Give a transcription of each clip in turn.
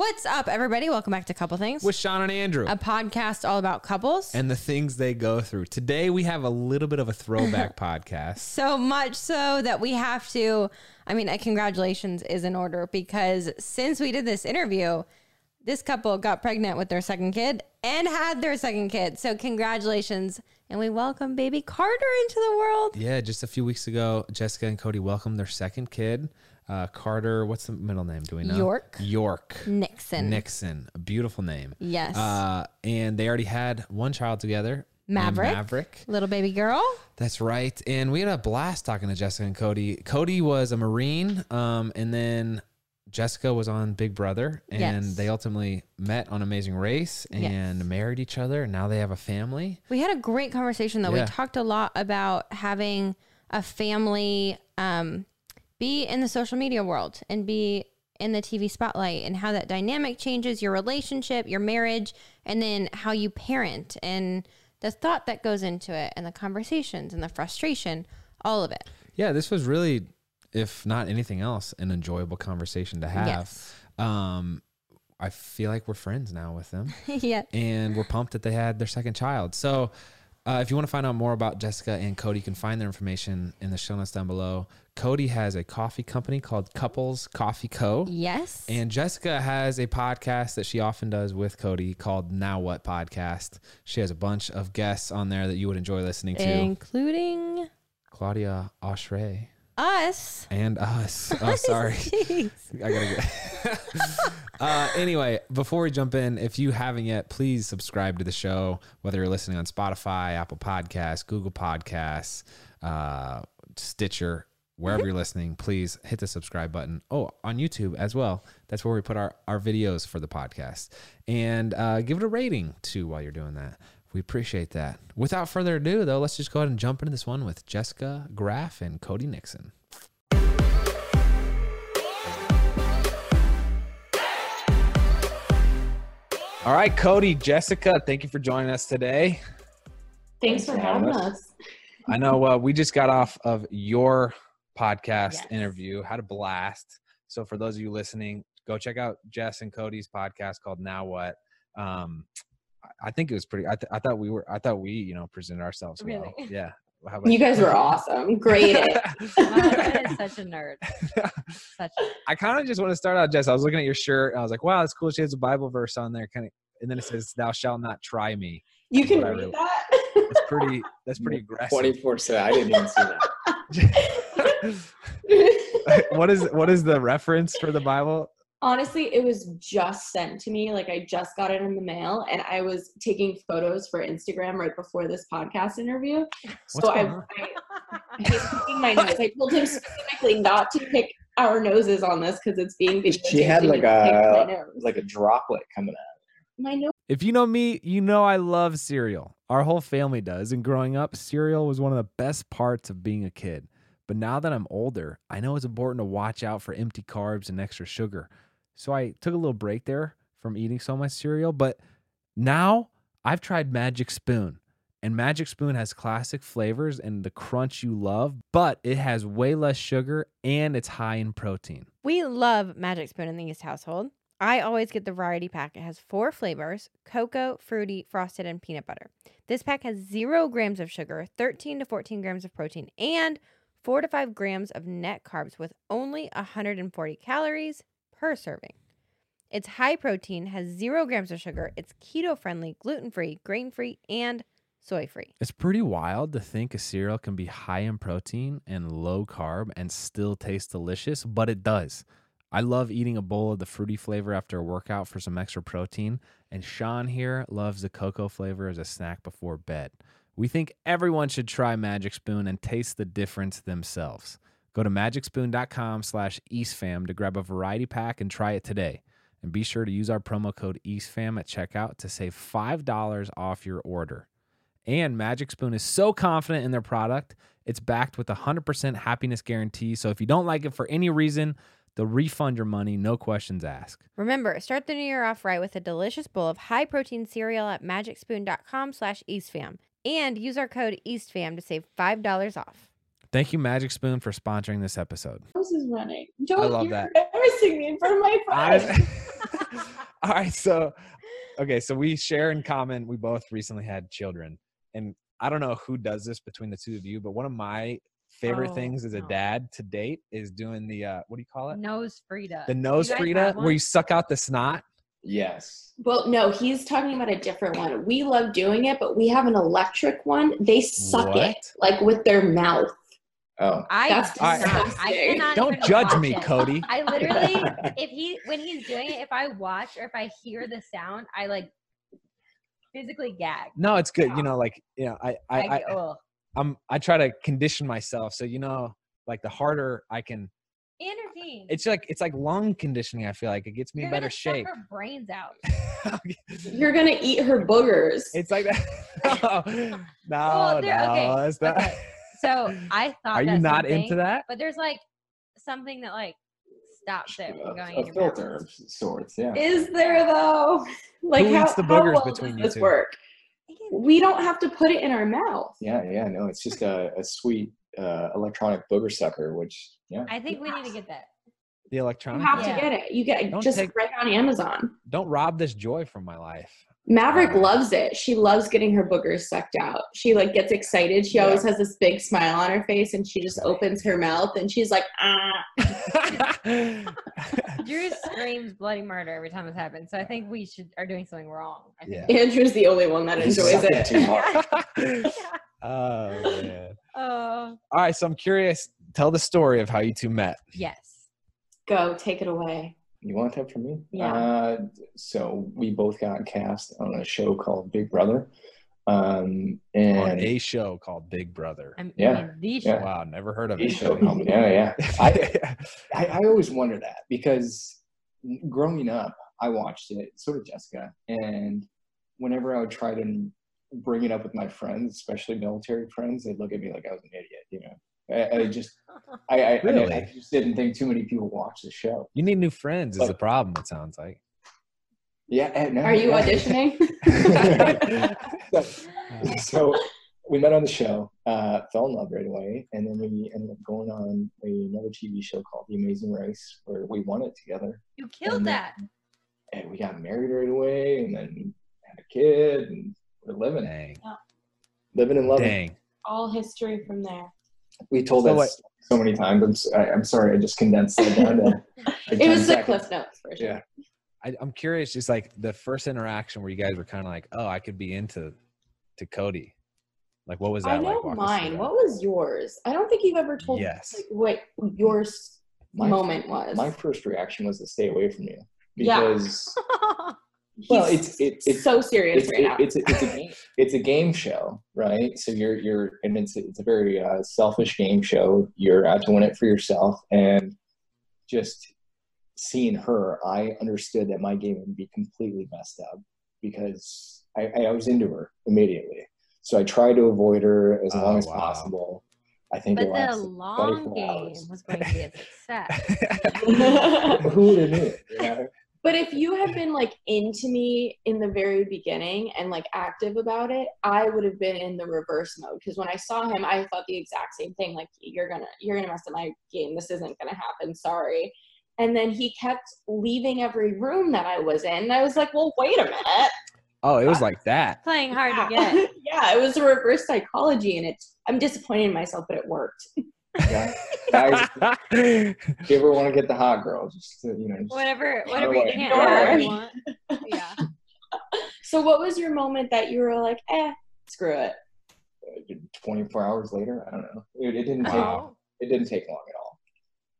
What's up, everybody? Welcome back to Couple Things, with Shawn and Andrew a podcast all about couples. and the things they go through. Today we have a little bit of a throwback podcast. so much so that we have to, I mean, a congratulations is in order because since we did this interview, this couple got pregnant with their second kid and had their second kid. So, congratulations. And we welcome baby Carter into the world. Yeah, just a few weeks ago, Jessica and Cody welcomed their second kid. Uh, Carter, what's the middle name? Do we know? York. York. Nickson. Nickson. A beautiful name. Yes. Uh, and they already had one child together. Maverick. Maverick. Little baby girl. That's right. And we had a blast talking to Jessica and Cody. Cody was a Marine, um, and then Jessica was on Big Brother, and Yes. they ultimately met on Amazing Race and Yes. married each other. And now they have a family. We had a great conversation though. We talked a lot about having a family um, be in the social media world and be in the TV spotlight and how that dynamic changes your relationship, your marriage, and then how you parent and the thought that goes into it and the conversations and the frustration, all of it. Yeah, this was really, if not anything else, an enjoyable conversation to have. Yes. Um, I feel like we're friends now with them. yeah. and we're pumped that they had their second child. So, uh, if you want to find out more about Jessica and Cody, you can find their information in the show notes down below. Cody has a coffee company called Couples Coffee Co. Yes. And Jessica has a podcast that she often does with Cody called Now What Podcast. She has a bunch of guests on there that you would enjoy listening to. Including Claudia Oshry us. and us. Oh, sorry. I gotta get. uh, anyway, before we jump in, if you haven't yet, please subscribe to the show. Whether you're listening on Spotify, Apple Podcasts, Google Podcasts, uh, Stitcher, wherever you're listening, please hit the subscribe button. Oh, on YouTube as well. That's where we put our our videos for the podcast, and uh, give it a rating too while you're doing that. We appreciate that. Without further ado, though, let's just go ahead and jump into this one with Jessica Graf and Cody Nickson. All right, Cody, Jessica, thank you for joining us today. Thanks for having us. I know uh, we just got off of your podcast Yes. interview, had a blast. So for those of you listening, go check out Jess and Cody's podcast called Now What. Um, I- I think it was pretty. I, th- I thought we were. I thought we, you know, presented ourselves well. Yeah. How about You guys were awesome. Great. Mom such a nerd. Such a I kind of just want to start out, Jess. I was looking at your shirt. And I was like, wow, that's cool. She has a Bible verse on there, kind of, and then it says, "Thou shalt not try me." You can Whatever. read that. That's pretty. That's pretty aggressive. 24 7. I didn't even see that. what is what is the reference for the Bible? Honestly, it was just sent to me. Like I just got it in the mail, and I was taking photos for Instagram right before this podcast interview. So What's I, going? I he's picking my nose. I told him specifically not to pick our noses on this because it's being videotaped. She had like he picked my a like a droplet coming out. my nose. If you know me, you know I love cereal. Our whole family does. And growing up, cereal was one of the best parts of being a kid. But now that I'm older, I know it's important to watch out for empty carbs and extra sugar. So I took a little break there from eating so much cereal. But now I've tried Magic Spoon. And Magic Spoon has classic flavors and the crunch you love, but it has way less sugar and it's high in protein. We love Magic Spoon in the East household. I always get the variety pack. It has four flavors cocoa, fruity, frosted, and peanut butter. This pack has zero grams of sugar, 13 to 14 grams of protein, and four to five grams of net carbs with only 140 calories per serving. It's high protein, has zero grams of sugar, it's keto friendly, gluten free, grain free, and soy free. It's pretty wild to think a cereal can be high in protein and low carb and still taste delicious, but it does. I love eating a bowl of the fruity flavor after a workout for some extra protein, and Shawn here loves the cocoa flavor as a snack before bed. We think everyone should try Magic Spoon and taste the difference themselves. Go to magicspoon.com slash eastfam to grab a variety pack and try it today. And be sure to use our promo code EastFam at checkout to save $5 off your order. And Magic Spoon is so confident in their product, it's backed with a 100% happiness guarantee. So if you don't like it for any reason, they'll refund your money, no questions asked. Remember, start the new year off right with a delicious bowl of high protein cereal at magicspoon.com slash eastfam and use our code eastfam to save $5 off. Thank you, Magic Spoon, for sponsoring this episode. nose is running. Don't love you're that. embarrassing me in front of my friends. All right, so okay, so we share in common. We both recently had children, and I don't know who does this between the two of you, but one of my favorite Oh, things as a no. dad to date is doing the uh, what do you call it? Nose Frida. The nose Frida, where you suck out the snot. Yes. Well, no, he's talking about a different one. We love doing it, but we have an electric one. They suck it like with their mouth. Oh. I That's do not- I disgusting. cannot Don't judge me, it. Cody. I literally, if he when he's doing it, if I watch or if I hear the sound, I like physically gag. No, it's good. You know, like you know, I I, I, I. I'm I try to condition myself so you know, like the harder I can. Intervene. It's like it's like lung conditioning. I feel like it gets me You're in better gonna suck shape. her brains out. You're gonna eat her boogers. it's like that. no, no, Well, there- okay, no, that's not. okay. So I thought. Are you that not into that? But there's like something that like stops it from going a in your filter mouth. of sorts, yeah. Is there though? Like Who how, eats the how boogers well between does you this two? work? We don't have to put it in our mouth. Yeah, yeah, no, it's just a, a sweet uh, electronic booger sucker, which, yeah. I think we need to get that. The electronic. You have Yeah. to get it. You get Don't just take- right on Amazon. Don't rob this joy from my life. Maverick Oh. loves it. She loves getting her boogers sucked out. She like gets excited. She always has this big smile on her face and she just opens her mouth and she's like, ah. Drew screams bloody murder every time this happens. So I think we should are doing something wrong. I think. Yeah. Andrew's the only one that enjoys sucking it. too hard. oh man. Oh All right, so I'm curious. Tell the story of how you two met. yes. Go, take it away. You want that from me? Yeah. Uh, so we both got cast on a show called Big Brother. Um, On a show called Big Brother. I'm Yeah, I mean, the yeah. Wow, never heard of a it. show called, yeah, yeah. I, I, I always wonder that because growing up, I watched it, so did Jessica. And whenever I would try to bring it up with my friends, especially military friends, they'd look at me like I was an idiot, you know. I, I just, I, I, I, Really? I just didn't think too many people watch the show. You need new friends is the problem, it sounds like. Yeah. no, Are you yeah. auditioning? so, so we met on the show, uh, fell in love right away, and then we ended up going on another TV show called The Amazing Race, where we won it together. You killed And then- that. and we got married right away and then had a kid and we're living Dang. living and loving Dang. All history from there. we told So us so many times I'm, s- I, am sorry i just condensed that down to like It 10 was the seconds. Cliff Notes version. yeah I, I'm curious, just like the first interaction where you guys were kind of like, oh, I could be into to Cody. Like, what was that I know like? Walk us through mine. What was yours? I don't think you've ever told Yes. like, what your my, moment was. my first reaction was to stay away from you Yeah. because well He's it's it, it's so serious it's, right it- now. it's, a, it's a game it's a game show right so you're you're and it's it's a very uh, selfish game show you're out to win it for yourself and just seeing her i understood that my game would be completely messed up because i, I was into her immediately so i tried to avoid her as Oh, long as wow. possible i think but it the lasted long 24 game hours. was going to be a success. who would have knew it, you know? But if you had been like into me in the very beginning and like active about it, I would have been in the reverse mode. Because when I saw him, I thought the exact same thing. Like you're gonna you're gonna mess up my game. This isn't gonna happen. Sorry. And then he kept leaving every room that I was in. And I was like, well, wait a minute. oh, it was like that. Playing hard to get. yeah, it was a reverse psychology, and it's I'm disappointed in myself, but it worked. Yeah. Guys, if you ever want to get the hot girl just to, you know just Whatever, whatever you can't Don't have, worry. you want. Yeah. So, what was your moment that you were like, eh, screw it? uh, 24 hours later i don't know it, it didn't take Wow. it didn't take long at all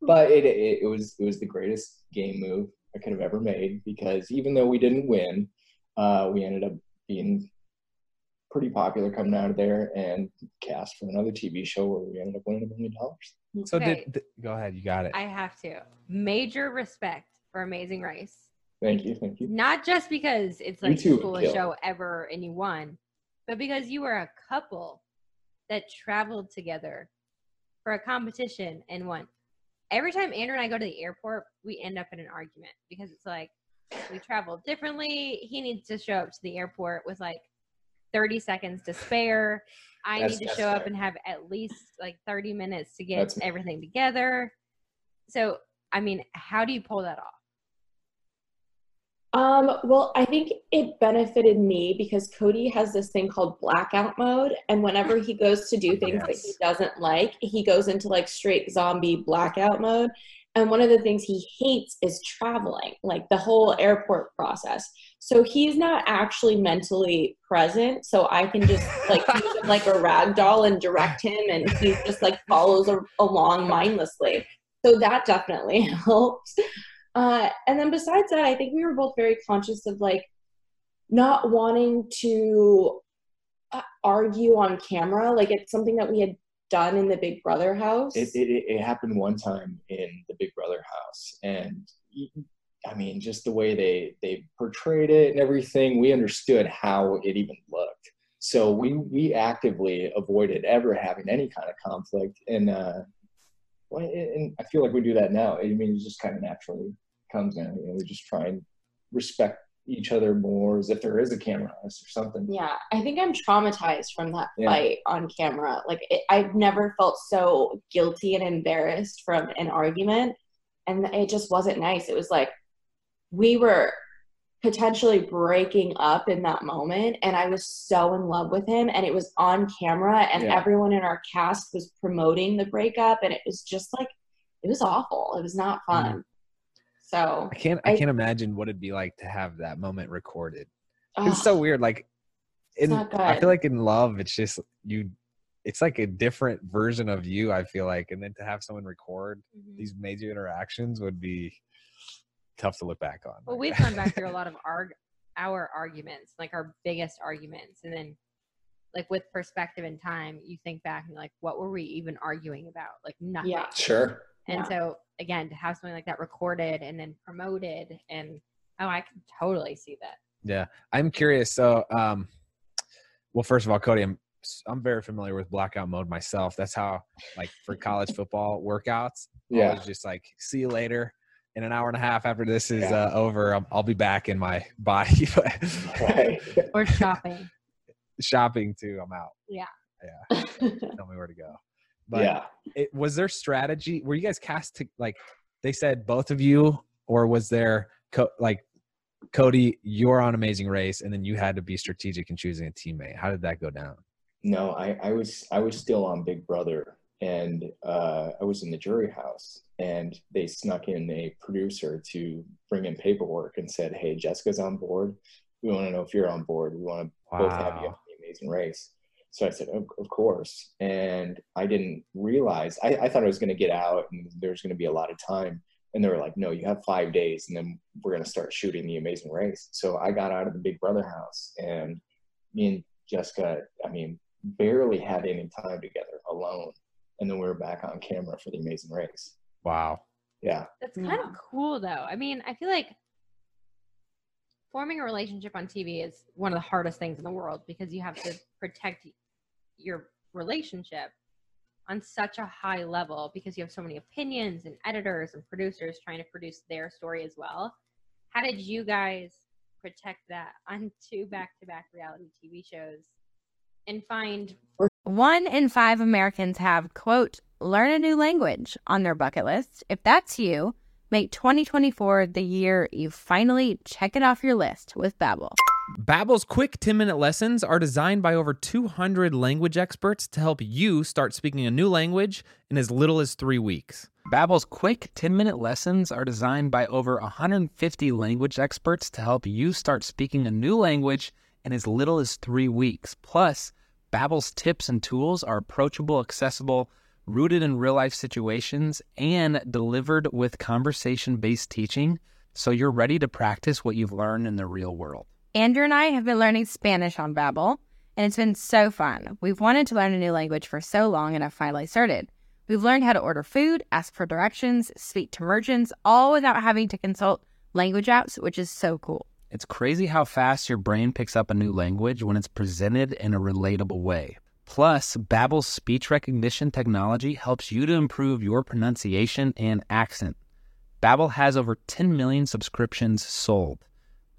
but it, it it was it was the greatest game move i could have ever made because even though we didn't win uh we ended up being pretty popular coming out of there and cast for another tv show where we ended up winning a million dollars So Okay. did, th- go ahead, you got it. I have to. Major respect for Amazing Race. thank you thank you Not just because it's like two the would coolest show ever and you won, but because you were a couple that traveled together for a competition and won. Every time Andrew and I go to the airport, we end up in an argument because it's like we travel differently. He needs to show up to the airport with like 30 seconds to spare. I That's- need to that's show up and have at least like 30 minutes to get That's me. everything together. So, I mean, how do you pull that off? Um, well, I think it benefited me because Cody has this thing called blackout mode, and whenever he goes to do things that he doesn't like, he goes into like straight zombie blackout mode. And one of the things he hates is traveling, like the whole airport process. So he's not actually mentally present. So I can just like use him like a rag doll and direct him, and he just like follows a- along mindlessly. So that definitely helps. Uh, and then besides that, I think we were both very conscious of like not wanting to uh, argue on camera. Like it's something that we had done in the Big Brother house. it, it, it- happened one time in the Big Brother house, and I mean, just the way they they portrayed it and everything, we understood how it even looked. So we we actively avoided ever having any kind of conflict, and uh, and I feel like we do that now. I mean, it just kind of naturally comes now. You know, we just try and respect each other more as if there is a camera on us or something. yeah, I think I'm traumatized from that Yeah. fight on camera. Like it, I've never felt so guilty and embarrassed from an argument, and it just wasn't nice. It was like we were potentially breaking up in that moment and i was so in love with him and it was on camera and Yeah. everyone in our cast was promoting the breakup and it was just like it was awful it was not fun mm-hmm. So I can't. I I- can't imagine what it'd be like to have that moment recorded. ugh, It's so weird. Like, in I feel like in love, it's just you. It's like a different version of you. I feel like, and then to have someone record Mhm. these major interactions would be tough to look back on. Well, we've gone back through a lot of arg- our arguments, like our biggest arguments, and then like with perspective and time, you think back and you're like, what were we even arguing about? Like nothing. yeah Sure. And Yeah. so again, to have something like that recorded and then promoted, and oh, I can totally see that. Yeah, I'm curious. So, um, well, first of all, Cody, I'm I'm very familiar with blackout mode myself. That's how, like, for college football workouts, Yeah. always just like, see you later. In an hour and a half after this is Yeah. uh, over, I'll, I'll be back in my body. Right. Or shopping. Shopping too, I'm out. Yeah. Yeah, tell me where to go. But yeah. it, was there strategy? Were you guys cast to like? They said both of you, or was there co- like Cody? You're on Amazing Race, and then you had to be strategic in choosing a teammate. How did that go down? No, I, I was I was still on Big Brother, and uh, I was in the jury house, and they snuck in a producer to bring in paperwork and said, "Hey, Jessica's on board. We want to know if you're on board. We want to both have you on the Amazing Race." So I said, "Of, of course," and I didn't realize I, I thought I was going to get out and there was going to be a lot of time. And they were like, no, you have five days, and then we're going to start shooting the Amazing Race. So I got out of the Big Brother house, and me and Jessica, I mean, barely had any time together alone. And then we were back on camera for the Amazing Race. Wow. Yeah. That's hmm. kind of cool, though. I mean, I feel like forming a relationship on TV is one of the hardest things in the world because you have to protect your relationship on such a high level because you have so many opinions and editors and producers trying to produce their story as well. How did you guys protect that on two back to back reality TV shows and find One in five Americans have, quote, learn a new language on their bucket list. If that's you, make 2024 the year you finally check it off your list with Babbel. Babbel's quick 10-minute lessons are designed by over 200 language experts to help you start speaking a new language in as little as 3 weeks. Babbel's quick 10-minute lessons are designed by over 150 language experts to help you start speaking a new language in as little as 3 weeks. Plus, Babbel's tips and tools are approachable, accessible, rooted in real-life situations, and delivered with conversation-based teaching so you're ready to practice what you've learned in the real world. Andrew and I have been learning Spanish on Babbel, and it's been so fun. We've wanted to learn a new language for so long and have finally started. We've learned how to order food, ask for directions, speak to merchants, all without having to consult language apps, which is so cool. It's crazy how fast your brain picks up a new language when it's presented in a relatable way. Plus, Babbel's speech recognition technology helps you to improve your pronunciation and accent. Babbel has over 10 million subscriptions sold.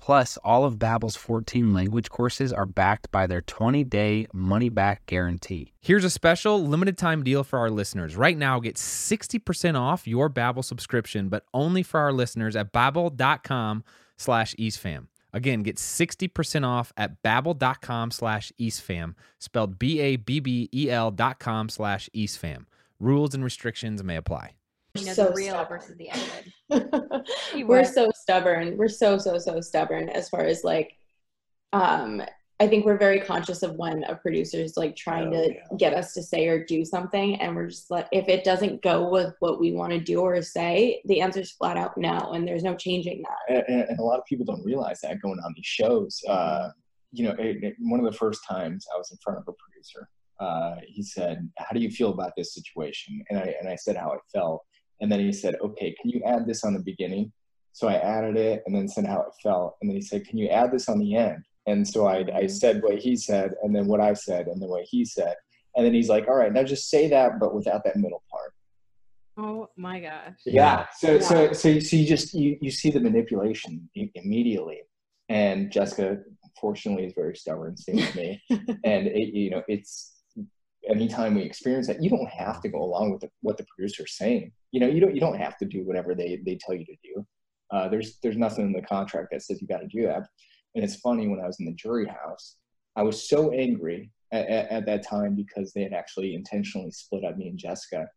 Plus, all of Babbel's 14 language courses are backed by their 20-day money-back guarantee. Here's a special limited time deal for our listeners. Right now, get 60% off your Babbel subscription, but only for our listeners at babbel.com slash eastfam. Again, get 60% off at babbel.com slash eastfam, spelled B-A-B-B-E-L dot com slash eastfam. Rules and restrictions may apply. You know, So the real stubborn. versus the edited. We're were. so stubborn. We're so so so stubborn as far as like um I think we're very conscious of when a producer is like trying Oh, to yeah. get us to say or do something and we're just like if it doesn't go with what we want to do or say, the answer's flat out no and there's no changing that. and, and a lot of people don't realize that going on these shows. Uh, you know, it, it- one of the first times I was in front of a producer, uh, he said, "How do you feel about this situation?" And I and I said how I felt, and then he said, "Okay, can you add this on the beginning?" So I added it, and then said how it felt, and then he said, "Can you add this on the end?" And so I I said what he said, and then what I said, and then what he said, and then he's like, "All right, now just say that, but without that middle part." Oh my gosh. Yeah. So Yeah. so so you, so you just you, you see the manipulation immediately, and Jessica, fortunately, is very stubborn, same as me, and it, you know it's anytime we experience that, you don't have to go along with the, what the producer's saying. You know, you don't you don't have to do whatever they they tell you to do. Uh, there's there's nothing in the contract that says you got to do that. And it's funny when I was in the jury house, I was so angry at, at, at that time because they had actually intentionally split up me and Jessica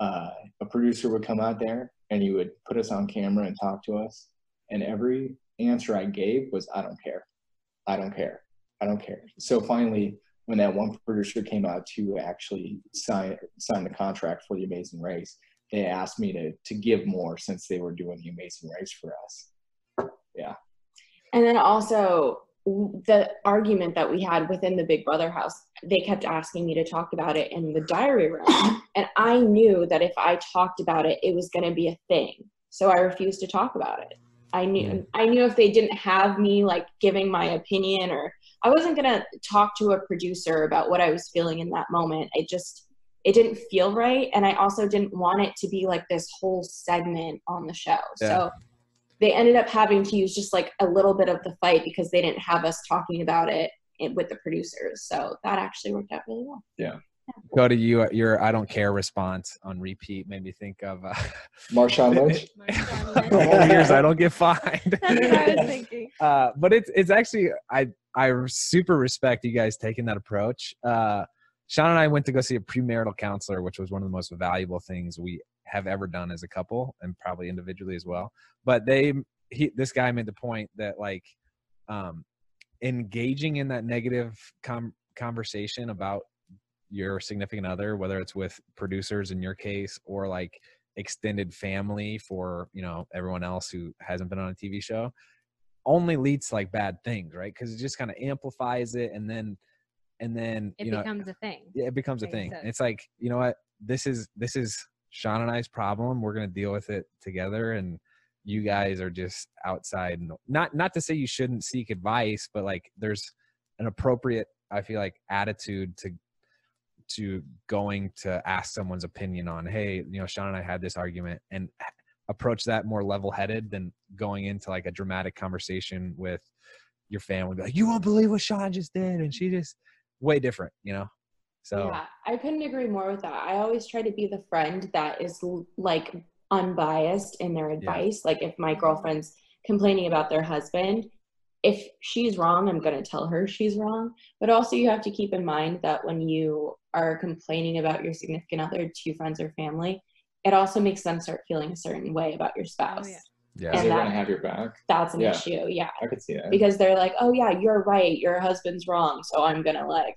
uh, a producer would come out there and he would put us on camera and talk to us. And every answer I gave was, I don't care. I don't care. I don't care. So finally, when that one producer came out to actually sign sign the contract for the Amazing Race, they asked me to to give more since they were doing the Amazing Race for us. Yeah. And then also the argument that we had within the Big Brother house, they kept asking me to talk about it in the diary room. and I knew that if I talked about it, it was going to be a thing. So I refused to talk about it. I knew I knew if they didn't have me like giving my opinion or I wasn't going to talk to a producer about what I was feeling in that moment. It just it didn't feel right and I also didn't want it to be like this whole segment on the show. So they ended up having to use just like a little bit of the fight because they didn't have us talking about it with the producers. So that actually worked out really well. Yeah. Go to you. Your I don't care response on repeat made me think of uh, Marshawn Lynch. the whole years I don't get fined. That's what I was thinking. uh, but it's it's actually I I super respect you guys taking that approach. Uh, Sean and I went to go see a premarital counselor, which was one of the most valuable things we have ever done as a couple, and probably individually as well. But they he this guy made the point that like um, engaging in that negative com- conversation about your significant other, whether it's with producers in your case or like extended family for you know everyone else who hasn't been on a TV show, only leads to like bad things, right? Because it just kind of amplifies it, and then and then It you know becomes a thing. yeah, it becomes a thing. said. It's like you know what this is this is Shawn and I's problem. We're gonna deal with it together, and you guys are just outside. Not not to say you shouldn't seek advice, but like there's an appropriate I feel like attitude to to going to ask someone's opinion on hey you know Shawn and I had this argument and approach that more level headed than going into like a dramatic conversation with your family be like you won't believe what Shawn just did and she just way different you know so Yeah, I couldn't agree more with that. I always try to be the friend that is like unbiased in their advice. Like if my girlfriend's complaining about their husband, if she's wrong, I'm going to tell her she's wrong. But also, you have to keep in mind that when you are complaining about your significant other to friends or family, it also makes them start feeling a certain way about your oh, spouse. yeah. yeah And they that- gonna have your back? That's an Yeah. issue. Yeah. I could see that. because they're like, oh yeah, you're right, your husband's wrong, so I'm gonna like,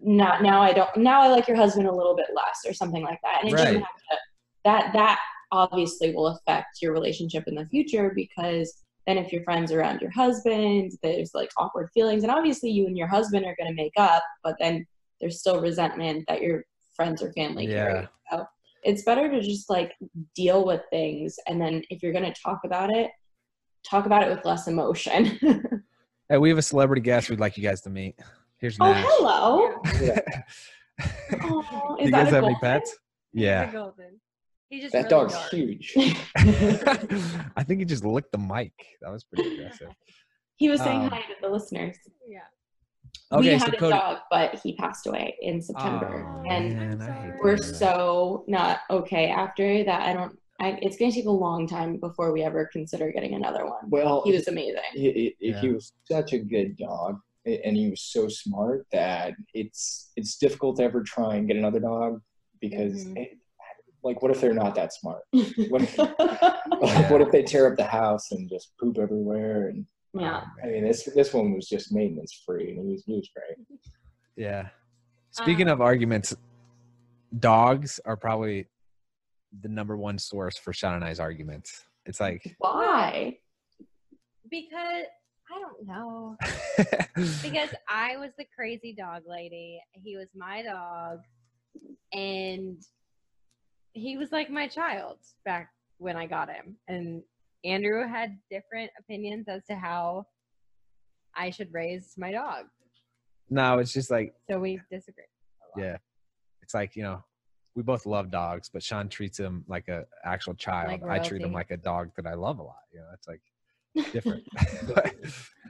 not now I don't now I like your husband a little bit less or something like that, and it doesn't Right. have to, that that obviously will affect your relationship in the future because then if your friends around your husband, there's like awkward feelings, and obviously you and your husband are gonna make up, but then there's still resentment that your friends or family carry. Yeah. So it's better to just like deal with things, and then if you're gonna talk about it, talk about it with less emotion. hey we have a celebrity guest we'd like you guys to meet here's Nash. Oh, hello. Yeah. Aw, is you that guys a have any pets yeah golden. Just that really dog's dark. huge. I think he just licked the mic that was pretty aggressive He was saying Um, hi to the listeners. Yeah. We had so a Cody dog, but he passed away in September, Oh, and man, I'm I hate sorry. we're that. so not okay after that. I don't. I, it's going to take a long time before we ever consider getting another one. Well, He was amazing. he, he, Yeah. he was such a good dog and he was so smart that it's it's difficult to ever try and get another dog because Mhm. it, like what if they're not that smart what if, like, what if they tear up the house and just poop everywhere and yeah. i mean this this one was just maintenance free and he was he was great Yeah. Speaking Um, of arguments, dogs are probably the number one source for Shawn and I's arguments. It's like Why? Because I don't know. Because I was the crazy dog lady. He was my dog. And he was like my child back when I got him. And Andrew had different opinions as to how I should raise my dog. no, it's just like So we disagree. yeah. It's like, you know, we both love dogs, but Shawn treats him like a actual child. Like I treat him like a dog that I love a lot. You know, it's like different.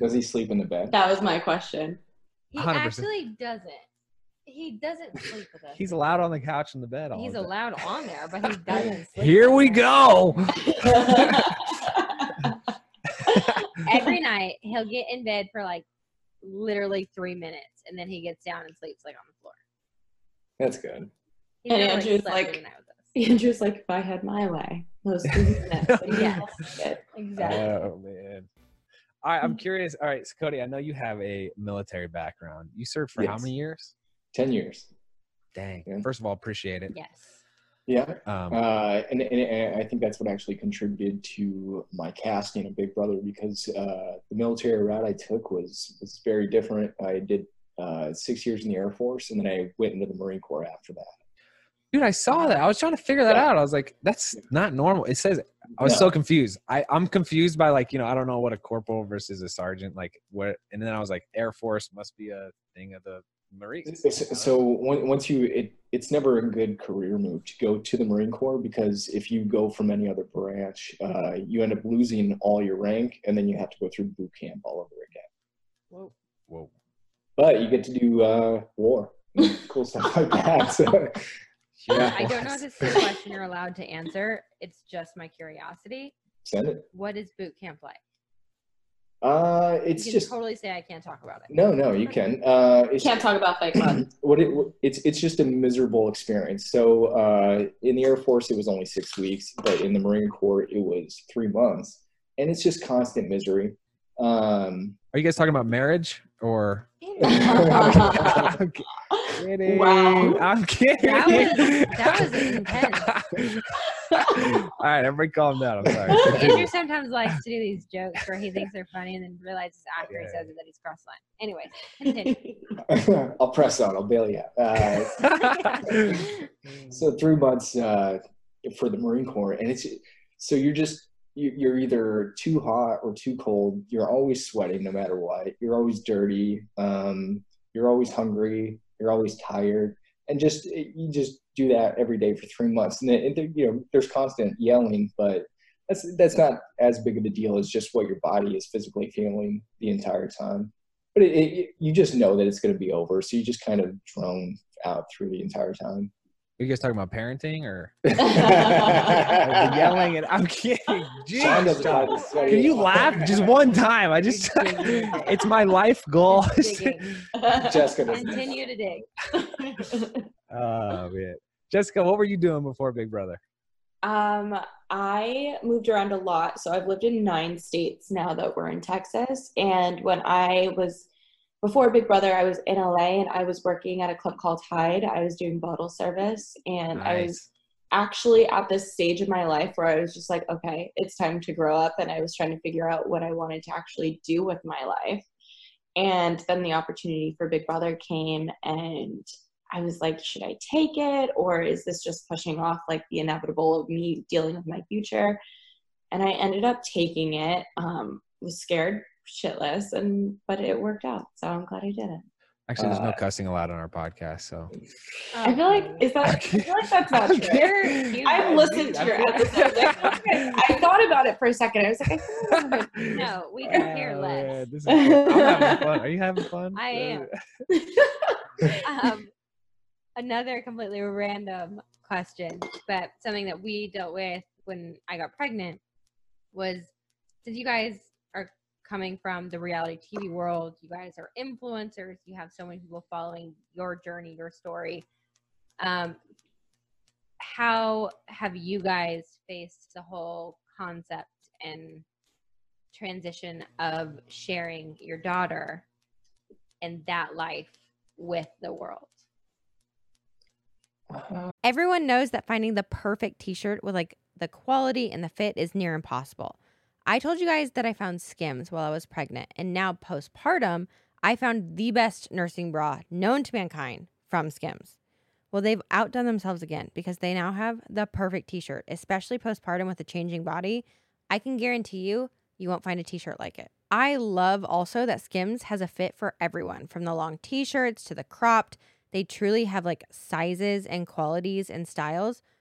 does he sleep in the bed That was my question. He 100%. actually doesn't. He doesn't sleep with us. He's allowed on the couch in the bed all He's the time. allowed on there, but he doesn't sleep. Here we go. every night he'll get in bed for like literally three minutes and then he gets down and sleeps like on the floor. that's good He And Andrew's like- through the night with us. Andrew's like, if I had my way, those three minutes. Yes. yes. Exactly. Oh man. All right, I'm mm-hmm. curious. All right, so Cody, I know you have a military background. You served for how many years? 10 years Dang. Yeah. First of all, appreciate it. yes. yeah Um, uh, and, and, and I think that's what actually contributed to my casting of Big Brother because uh, the military route I took was was very different. I did uh, six years in the Air Force, and then I went into the Marine Corps after that. dude, I saw that. I was trying to figure that Yeah. out. I was like, that's not normal. It says I was No. so confused. I, I'm confused by like, you know, I don't know what a corporal versus a sergeant, like what and then I was like, Air Force must be a thing of the Marines. So, so once you, it, it's never a good career move to go to the Marine Corps because if you go from any other branch, uh, you end up losing all your rank, and then you have to go through boot camp all over again. Whoa. Whoa. But you get to do uh, war, cool stuff like that. So, yeah, I don't know if this is a question you're allowed to answer. It's just my curiosity. send it. What is boot camp like? Uh, it's you can just totally say I can't talk about it. no, no. You can. Uh, it's Can't talk about Fight Club. what it it's it's just a miserable experience. So uh, in the Air Force, it was only six weeks, but in the Marine Corps, it was three months, and it's just constant misery. Um, Are you guys talking about marriage or I'm kidding. Wow. I'm kidding. That was- that was intense. All right, everybody calm down. I'm sorry. Andrew sometimes likes to do these jokes where he thinks they're funny and then realizes after he Yeah. says it that he's cross line. Anyway, continue. I'll press on. I'll bail you out. Uh, so three months uh, for the Marine Corps, and it's so you're just you- you're either too hot or too cold. You're always sweating, no matter what. You're always dirty. Um, you're always hungry. You're always tired, and just you just do that every day for three months. And, there- you know, there's constant yelling, but that's that's not as big of a deal as just what your body is physically feeling the entire time. But it, it, you just know that it's going to be over, so you just kind of drone out through the entire time. Are you guys talking about parenting or or yelling? And I'm kidding. Jeez, Shawn doesn't John. like to say Can you laugh just one time? I just, it's my life goal. Jessica. Continue to dig. oh man, Jessica, what were you doing before Big Brother? Um, I moved around a lot. So I've lived in nine states now that we're in Texas. And when I was before Big Brother, I was in LA and I was working at a club called Hyde. I was doing bottle service and I was actually at this stage of my life where I was just like, okay, it's time to grow up. And I was trying to figure out what I wanted to actually do with my life. And then the opportunity for Big Brother came, and I was like, should I take it? Or is this just pushing off like the inevitable of me dealing with my future? And I ended up taking it, um, was scared shitless, and but it worked out. So I'm glad I did it. Actually, there's no Uh, cussing allowed on our podcast, so I feel like is that I feel like that's not true. You're- I've listened to your episodes. I, I thought about it for a second. I was like, I No, we can care Oh, less. man, this is fun. I'm fun. Are you having fun? I am. um, another completely random question, but something that we dealt with when I got pregnant was Did you guys are coming from the reality TV world, you guys are influencers, you have so many people following your journey, your story. Um, how have you guys faced the whole concept and transition of sharing your daughter and that life with the world? Everyone knows that finding the perfect t shirt with like the quality and the fit is near impossible. I told you guys that I found Skims while I was pregnant, and now postpartum, I found the best nursing bra known to mankind from Skims. Well, they've outdone themselves again because they now have the perfect t shirt, especially postpartum with a changing body. I can guarantee you, you won't find a t shirt like it. I love also that Skims has a fit for everyone from the long t shirts to the cropped. They truly have like sizes and qualities and styles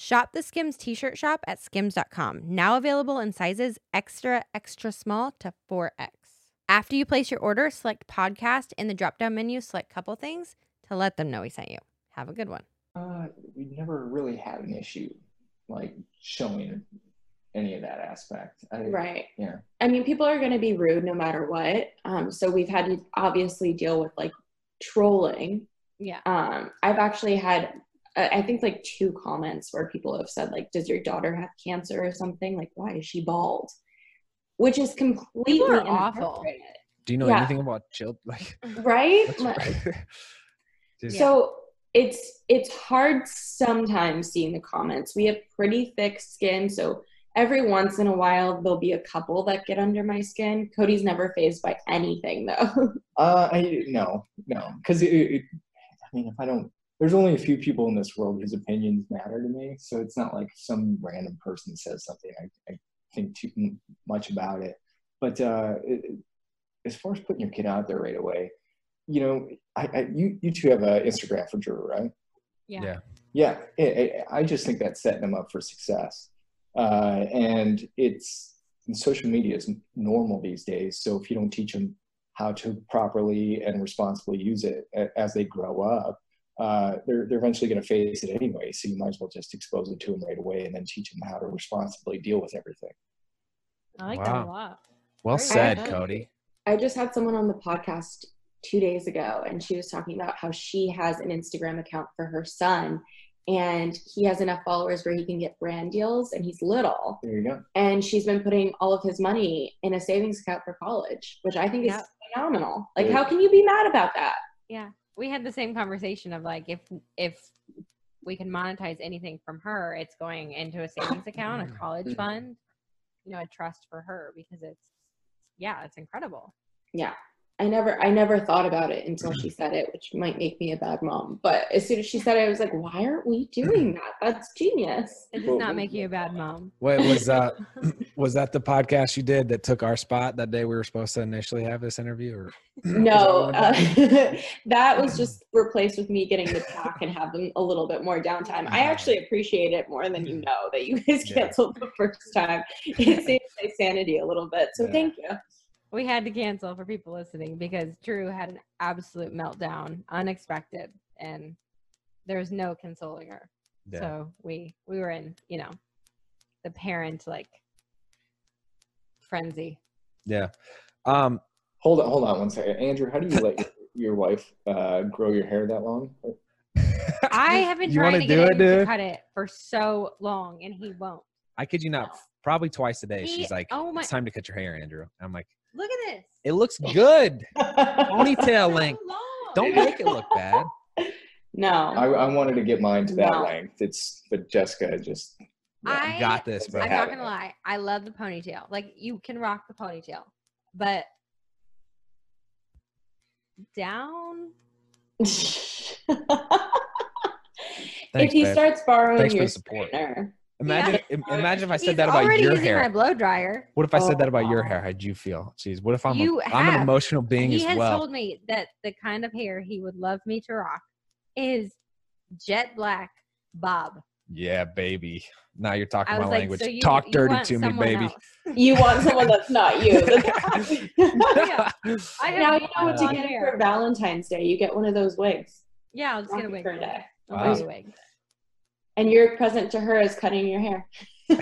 Shop the Skims t-shirt shop at skims.com. Now available in sizes extra extra small to 4X. After you place your order, select podcast in the drop-down menu, select couple things to let them know we sent you. Have a good one. uh, we never really had an issue like showing any of that aspect. I, Right. Yeah. I mean, people are going to be rude no matter what. Um, so we've had to obviously deal with like trolling. Yeah. Um, I've actually had, I think, like two comments where people have said, like, "Does your daughter have cancer or something? Like, why is she bald?" Which is completely awful. Do you know Yeah. anything about children? Like, right? what's- Like, Just- So it's it's hard sometimes seeing the comments. We have pretty thick skin, so every once in a while there'll be a couple that get under my skin. Cody's never phased by anything though. Uh, I no, no, because it, it, I mean, if I don't, there's only a few people in this world whose opinions matter to me. So it's not like some random person says something. I, I think too much about it. But uh, it, it- as far as putting your kid out there right away, you know, I, I you you two have an Instagram for Drew, right? Yeah. Yeah. Yeah, it, it, I just think that's setting them up for success. Uh, and it's and social media is normal these days. So if you don't teach them how to properly and responsibly use it as they grow up, uh, they're they're eventually going to face it anyway. So you might as well just expose it to them right away and then teach them how to responsibly deal with everything. I like that a lot. well Very said, good. Cody. I just had someone on the podcast two days ago, and she was talking about how she has an Instagram account for her son, and he has enough followers where he can get brand deals, and he's little. There you go. And she's been putting all of his money in a savings account for college, which I think is phenomenal. Like, Yeah. how can you be mad about that? Yeah. We had the same conversation of like if if we can monetize anything from her, it's going into a savings account, a college Mhm. fund, you know, a trust for her because it's yeah, it's incredible. Yeah. I never I never thought about it until she said it, which might make me a bad mom. But as soon as she said it, I was like, why aren't we doing that? That's genius. It does not make you a bad mom. Wait, was uh was that the podcast you did that took our spot that day we were supposed to initially have this interview? Or No, that uh, that was just replaced with me getting to talk and have them a little bit more downtime. I actually appreciate it more than you know that you guys Yeah. canceled the first time. It saved my sanity a little bit. So Yeah. thank you. We had to cancel for people listening because Drew had an absolute meltdown, unexpected, and there was no consoling her. Yeah. So we we were in, you know, the parent like frenzy. yeah. Um Hold on, hold on one second, Andrew. How do you let your, your wife uh, grow your hair that long? I have been You trying to do get it, him to cut it for so long, and he won't. I kid you not, probably twice a day. He- She's like, oh my- "It's time to cut your hair, Andrew." I'm like, Look at this. "It looks good. Ponytail length. long. Don't make it look bad." No. I, I wanted to get mine to that No. length. It's but Jessica just I got this, bro. I'm not gonna lie. I love the ponytail. Like you can rock the ponytail, but down. if he babe. starts borrowing Thanks for your the support. straightener, Imagine, im- imagine if I said that about already your using hair. my blow dryer. What if I said that about your Oh. hair? How'd you feel? Jeez, what if I'm You a, I'm an emotional being he as well? He has told me that the kind of hair he would love me to rock is jet black bob. yeah, baby. Now you're talking I my like, language. so you, Talk you dirty to me, baby. else. You want someone that's not you. Oh, yeah. I now you know what to get hair. for Valentine's Day. You get one of those wigs. Yeah, I'll just get a wig. for a day. I'll Wow. a wig. And your present to her is cutting your hair. no,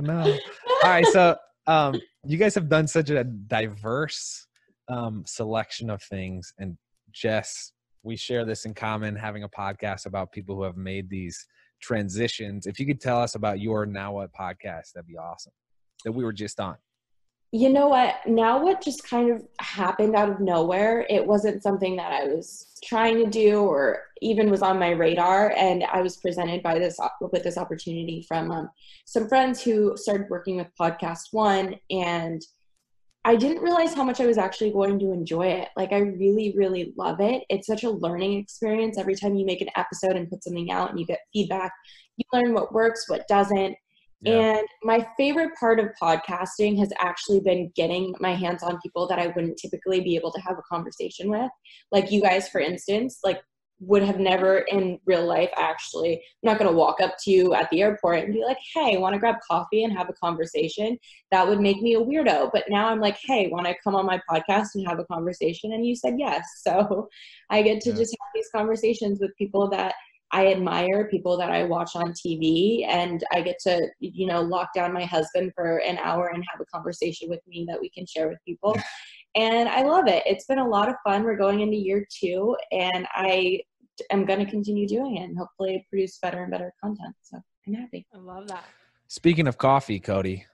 no. All right, so um, you guys have done such a diverse um, selection of things, and Jess, we share this in common. Having a podcast about people who have made these transitions. If you could tell us about your Now What podcast, that'd be awesome. That we were just on. You know what? Now what just kind of happened out of nowhere. It wasn't something that I was trying to do or even was on my radar. And I was presented by this with this opportunity from um, some friends who started working with Podcast One, and I didn't realize how much I was actually going to enjoy it. Like I really, really love it. It's such a learning experience. Every time you make an episode and put something out and you get feedback, you learn what works, what doesn't. And my favorite part of podcasting has actually been getting my hands on people that I wouldn't typically be able to have a conversation with. Like you guys, for instance, like would have never in real life actually, I'm not going to walk up to you at the airport and be like, hey, want to grab coffee and have a conversation? That would make me a weirdo. But now I'm like, hey, want to come on my podcast and have a conversation? And you said yes. So I get to Yeah. just have these conversations with people that I admire people that I watch on TV, and I get to, you know, lock down my husband for an hour and have a conversation with me that we can share with people. And I love it. It's been a lot of fun. We're going into year two, and I am going to continue doing it and hopefully produce better and better content. So I'm happy. I love that. Speaking of coffee, Cody,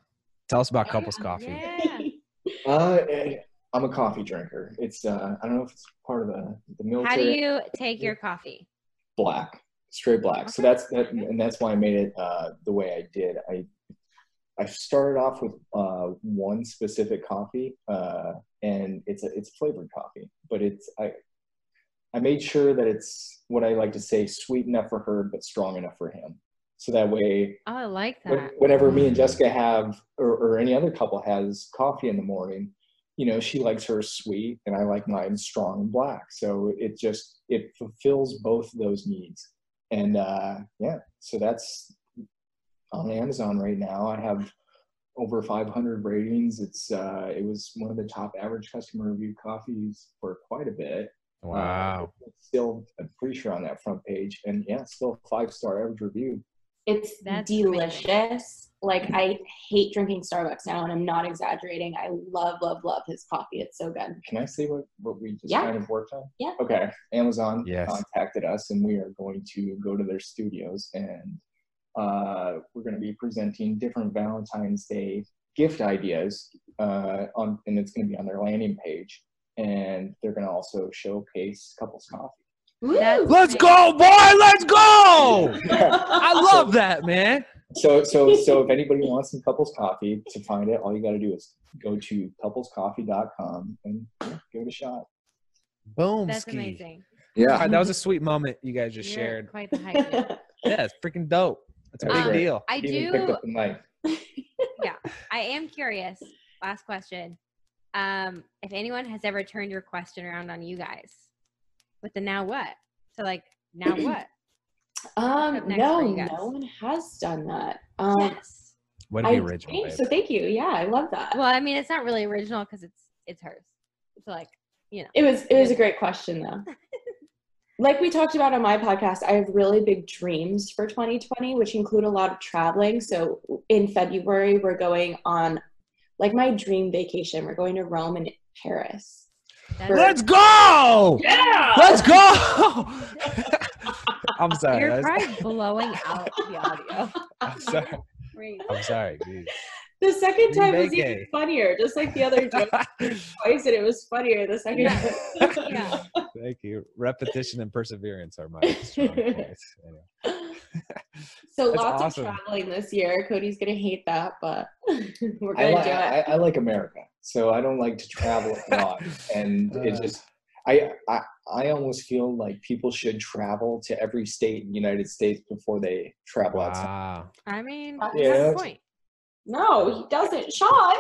tell us about Couples Coffee. Yeah. Uh, I'm a coffee drinker. It's uh, I don't know if it's part of the the military. How do you take your coffee? black, straight black. So that's that, okay. and that's why I made it uh, the way I did. I I started off with uh, one specific coffee, uh, and it's a it's flavored coffee, but it's I I made sure that it's what I like to say sweet enough for her, but strong enough for him. So that way, Oh, I like when- that. whenever me and Jessica have, or, or any other couple has coffee in the morning, you know, she likes hers sweet and I like mine strong and black. So it just, it fulfills both those needs. And uh, yeah, so that's on Amazon right now. I have over 500 ratings. It's, uh, it was one of the top average customer review coffees for quite a bit. Uh, Wow. it's still, I'm pretty sure on that front page. And yeah, still five star average review. It's That's delicious. Like I hate drinking Starbucks now, and I'm not exaggerating. I love, love, love his coffee. It's so good. Can I say what, what we just Yeah. kind of worked on? Yeah. Okay. Amazon Yes. contacted us and we are going to go to their studios and uh, we're going to be presenting different Valentine's Day gift ideas uh, on, and it's going to be on their landing page. And they're going to also showcase couples coffee. That's Let's go, boy! Let's go! I love that, man. So, so, so if anybody wants some couples coffee to find it, all you got to do is go to couplescoffee.com and yeah, give it a shot. Boom. That's ski. amazing. All right, that was a sweet moment you guys just You're shared. quite the hype. Yeah, it's freaking dope. That's a big Um, deal. I He even do. up the knife. Yeah. I am curious. Last question. Um, if anyone has ever turned your question around on you guys with the now what? So like now what? Um, no, for you guys? no one has done that. Um, yes. Way to I original, think- so thank you. Yeah, I love that. Well, I mean, it's not really original because it's it's hers. It's like you know. It was it was a great question though. like we talked about on my podcast, I have really big dreams for 2020, which include a lot of traveling. So in February, we're going on like my dream vacation. We're going to Rome and Paris. That's- Let's go! Yeah. Let's go! I'm sorry. You're that's- probably blowing out the audio. I'm sorry. Great. I'm sorry, dude. The second time was even it. funnier, just like the other joke twice, and it was funnier the second Yeah. time. Yeah. Thank you. Repetition and perseverance are my strong points. Anyway. So That's lots awesome. of traveling this year. Cody's gonna hate that, but we're I, gonna li- do I, it. I like America, so I don't like to travel a lot, and it Uh. just I, I I almost feel like people should travel to every state in the United States before they travel outside. I mean, Yeah. you have a point. No, he doesn't, Shawn.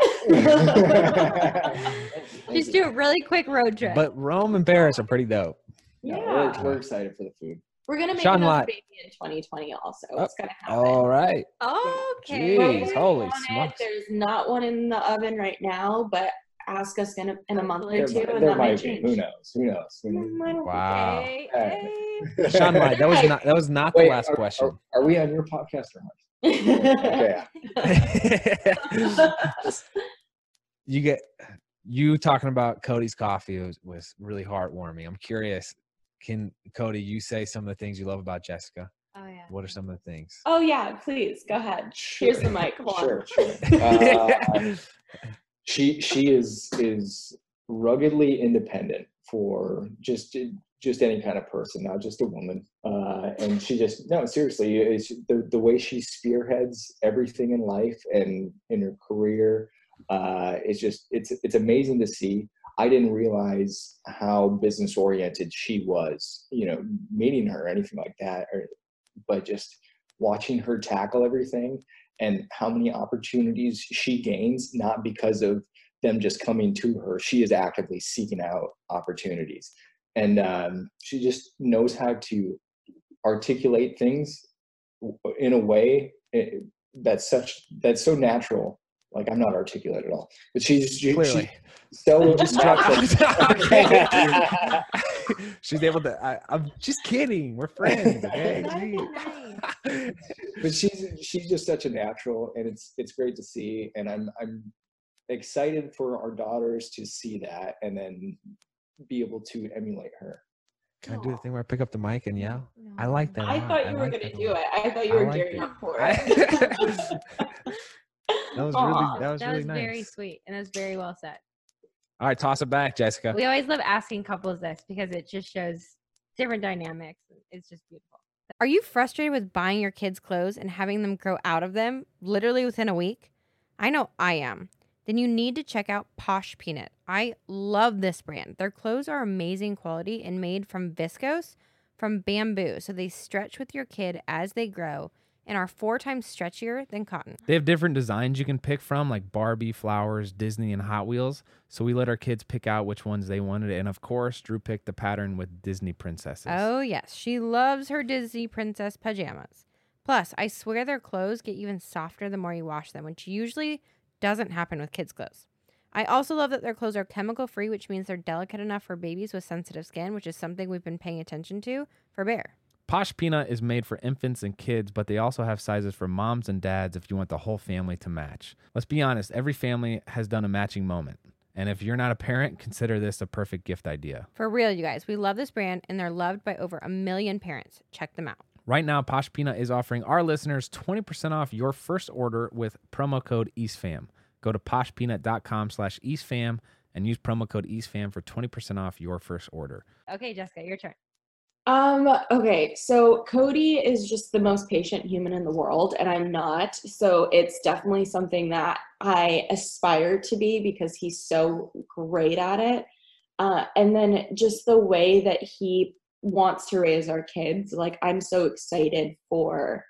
Just do a really quick road trip. But Rome and Paris are pretty dope. Yeah, Yeah. We're, we're excited for the food. We're gonna make Shawn another Lott. baby in 2020 also. Oh, It's gonna happen. All right. okay. Jeez, working holy on it. smokes. There's not one in the oven right now, but ask us in a, in a month or There, two, might- and there that might might be. change. Who knows? Who knows? Who knows? I don't think Wow. Hey, Hey. hey. Sean White, that was not that was not the last are, question. Are, are we on your podcast or not? Okay. you get you talking about Cody's coffee was, was really heartwarming. I'm curious, can Cody you say some of the things you love about Jessica? Oh yeah. What are some of the things? oh yeah, please go ahead. Here's the mic. Hold on. Sure, sure. Uh, she she is is ruggedly independent for just just any kind of person, not just a woman. Uh, and she just no seriously, it's the the way she spearheads everything in life and in her career. Uh, it's just it's it's amazing to see. I didn't realize how business oriented she was. You know, meeting her or anything like that, or, but just watching her tackle everything and how many opportunities she gains not because of them just coming to her. She is actively seeking out opportunities. And um, she just knows how to articulate things in a way eh, that's such that's so natural like i'm not articulate at all but she's she, Clearly. she's so Just natural. She's able to. I, I'm just kidding. We're friends. Okay. That'd be Gee. nice. but she's she's just such a natural and it's it's great to see and i'm i'm excited for our daughters to see that and then be able to emulate her Can I do the thing where I pick up the mic and yell? No. I like that. I thought you were like gonna do it. I thought you I were like gearing it. up for it. That was Aw. really that was That really was nice. very sweet and that was very well said. All right, toss it back, Jessica. We always love asking couples this because it just shows different dynamics. It's just beautiful. Are you frustrated with buying your kids clothes and having them grow out of them literally within a week? I know I am. Then you need to check out Posh Peanut. I love this brand. Their clothes are amazing quality and made from viscose from bamboo, so they stretch with your kid as they grow and are four times stretchier than cotton. They have different designs you can pick from, like Barbie, Flowers, Disney, and Hot Wheels. So we let our kids pick out which ones they wanted. And of course, Drew picked the pattern with Disney princesses. Oh, yes. She loves her Disney princess pajamas. Plus, I swear their clothes get even softer the more you wash them, which usually doesn't happen with kids' clothes. I also love that their clothes are chemical free, which means they're delicate enough for babies with sensitive skin, which is something we've been paying attention to for Bear. Posh Peanut is made for infants and kids, but they also have sizes for moms and dads if you want the whole family to match. Let's be honest, every family has done a matching moment. And if you're not a parent, consider this a perfect gift idea. For real, you guys, we love this brand and they're loved by over a million parents. Check them out. Right now, Posh Peanut is offering our listeners 20% off your first order with promo code EastFam. Go to poshpeanut.com slash EastFam and use promo code EastFam for 20% off your first order. Okay, Jessica, your turn. Um, okay, so Cody is just the most patient human in the world, and I'm not. So it's definitely something that I aspire to be because he's so great at it. Uh, and then just the way that he wants to raise our kids, like I'm so excited for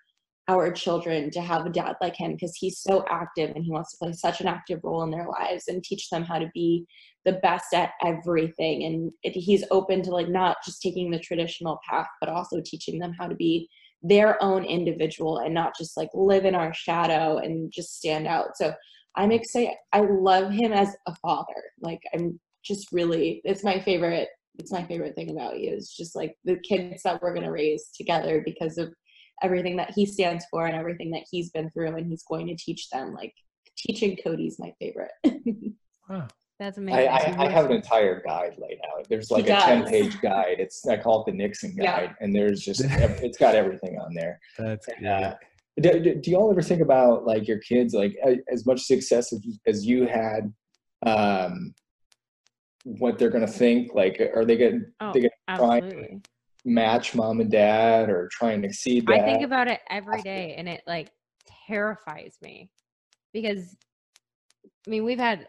our children to have a dad like him because he's so active and he wants to play such an active role in their lives and teach them how to be the best at everything. And it, he's open to like not just taking the traditional path but also teaching them how to be their own individual and not just like live in our shadow and just stand out. So i'm excited i love him as a father. Like i'm just really it's my favorite it's my favorite thing about you is just like the kids that we're going to raise together because of everything that he stands for and everything that he's been through and he's going to teach them like teaching cody's my favorite Wow. That's amazing. I, I have an entire guide laid out. There's like a does. 10 page guide. It's I call it the Nickson Yeah. guide, and there's just it's got everything on there. That's And, uh, do, do, do y'all ever think about like your kids, like as much success as, as you had, um, what they're gonna think? Like, are they gonna Oh, they gonna try absolutely. Match mom and dad, or try and exceed that? I think about it every day and it like terrifies me because I mean, we've had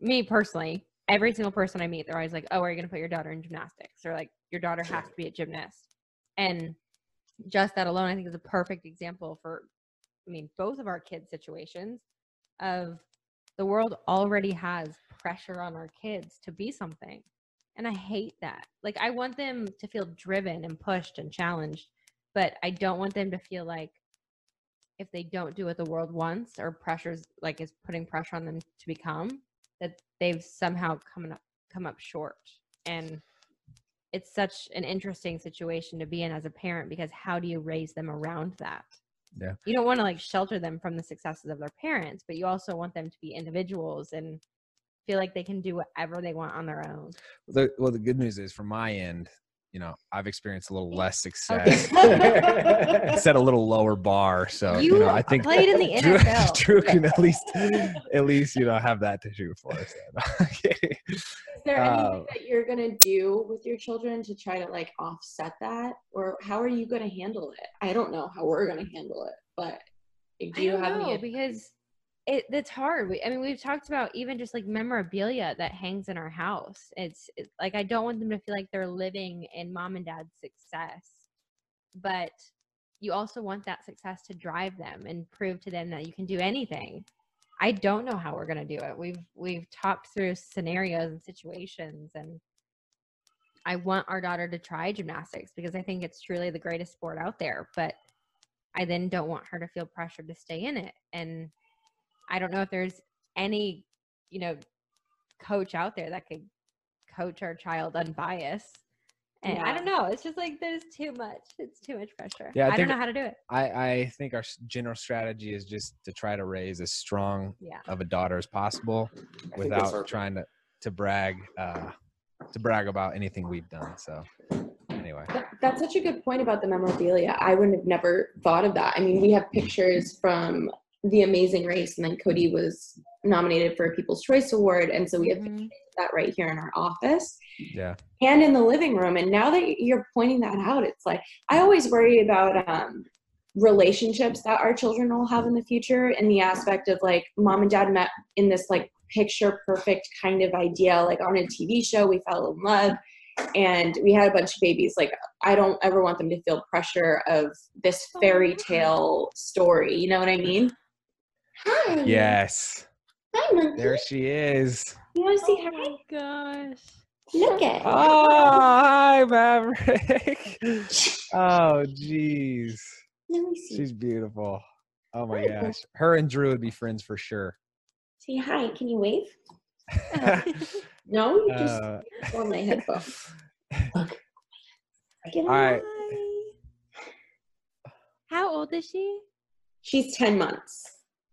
me personally, every single person I meet, they're always like, "Oh, are you going to put your daughter in gymnastics?" Or like, "Your daughter has to be a gymnast." And just that alone, I think, is a perfect example for, I mean, both of our kids' situations of the world already has pressure on our kids to be something. And I hate that. Like, I want them to feel driven and pushed and challenged, but I don't want them to feel like if they don't do what the world wants or pressures, like, is putting pressure on them to become, that they've somehow come up, come up short. And it's such an interesting situation to be in as a parent because how do you raise them around that? Yeah. You don't want to like shelter them from the successes of their parents, but you also want them to be individuals and feel like they can do whatever they want on their own. The, well, the good news is from my end, you know, I've experienced a little less success. Okay. set a little lower bar. So you, You know, I think played in the Drew, NFL. Drew can at least at least you know have that to shoot for us. then. Okay. Is there anything Uh, that you're gonna do with your children to try to like offset that, or how are you gonna handle it? I don't know how we're gonna handle it, but do I you don't have know any? because it it's hard. We, I mean, we've talked about even just like memorabilia that hangs in our house. It's, it's like I don't want them to feel like they're living in mom and dad's success, but you also want that success to drive them and prove to them that you can do anything. I don't know how we're gonna do it. We've we've talked through scenarios and situations, and I want our daughter to try gymnastics because I think it's truly the greatest sport out there. But I then don't want her to feel pressured to stay in it. And I don't know if there's any, you know, coach out there that could coach our child unbiased. And I don't know. It's just like there's too much. It's too much pressure. Yeah, I I, don't know how to do it. I I think our general strategy is just to try to raise as strong Yeah. of a daughter as possible think that's without trying to to brag uh to brag about anything we've done. So anyway, That- That's such a good point about the memorabilia. I would have never thought of that. I mean, we have pictures from the Amazing Race, and then Cody was nominated for a People's Choice Award, and so we have Mhm. that right here in our office yeah. and in the living room. And now that you're pointing that out, it's like I always worry about um, relationships that our children will have in the future, in the aspect of like mom and dad met in this like picture perfect kind of idea, like on a TV show, we fell in love and we had a bunch of babies. Like I don't ever want them to feel pressure of this fairy tale story. You know what I mean? Hi. Yes. Hi, monkey. There she is. You want to say her? Oh my gosh. Look at. Oh, hi, Maverick. Oh, jeez. Let me see. She's beautiful. Oh my Hi. gosh. Her and Drew would be friends for sure. Say hi. Can you wave? No, you just Uh, on my headphones. Give All right. Hi. How old is she? She's ten months.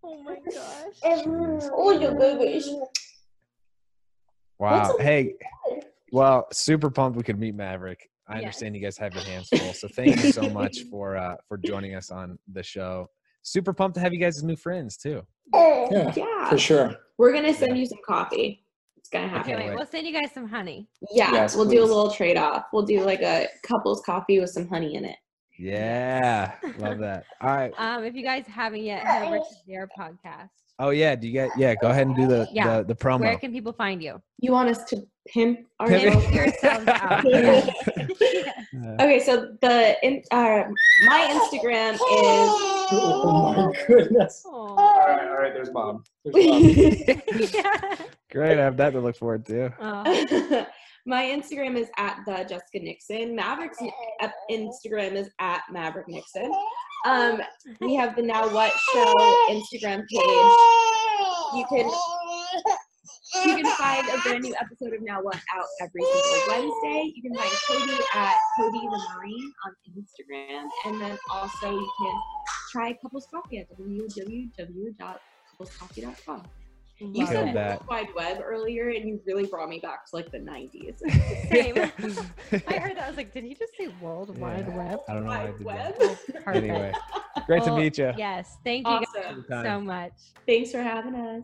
Oh my gosh. Oh, you babies. Wow. Hey, well, super pumped we could meet Maverick. I Yes. understand you guys have your hands full, so thank you so much for uh, for joining us on the show. Super pumped to have you guys as new friends too. Yeah, Yeah. for sure. We're gonna send you some coffee. It's gonna happen. Okay, wait. wait. We'll send you guys some honey. Yeah, Yes, we'll do a little trade off. We'll do like a couples coffee with some honey in it. Yeah, love that. All right. Um, if you guys haven't yet, head over to their podcast. Oh yeah, do you get yeah? Go ahead and do the Yeah. the, the promo. Where can people find you? You want us to pimp our Pimp Pimp yourselves out. Yeah. Okay, so the in, uh, my Instagram is Oh my goodness. Aw. All right, all right. There's mom. There's mom. yeah. Great, I have that to look forward to. Aw. My Instagram is at the Jessica Nickson. Maverick's Instagram is at Maverick Nickson. Um, we have the Now What Show Instagram page. You can you can find a brand new episode of Now What out every single Wednesday. You can find Cody at Cody the Marine on Instagram, and then also you can try Couples Coffee at www.couplescoffee.com. You Love said that. World Wide Web earlier, and you really brought me back to like the 90s. Same. I heard that. I was like, did he just say World Wide Yeah. Web? I don't know why I Wide did Web. Oh, that. Anyway, great to meet you. Yes. Thank you guys Awesome. so much. Thanks for having us.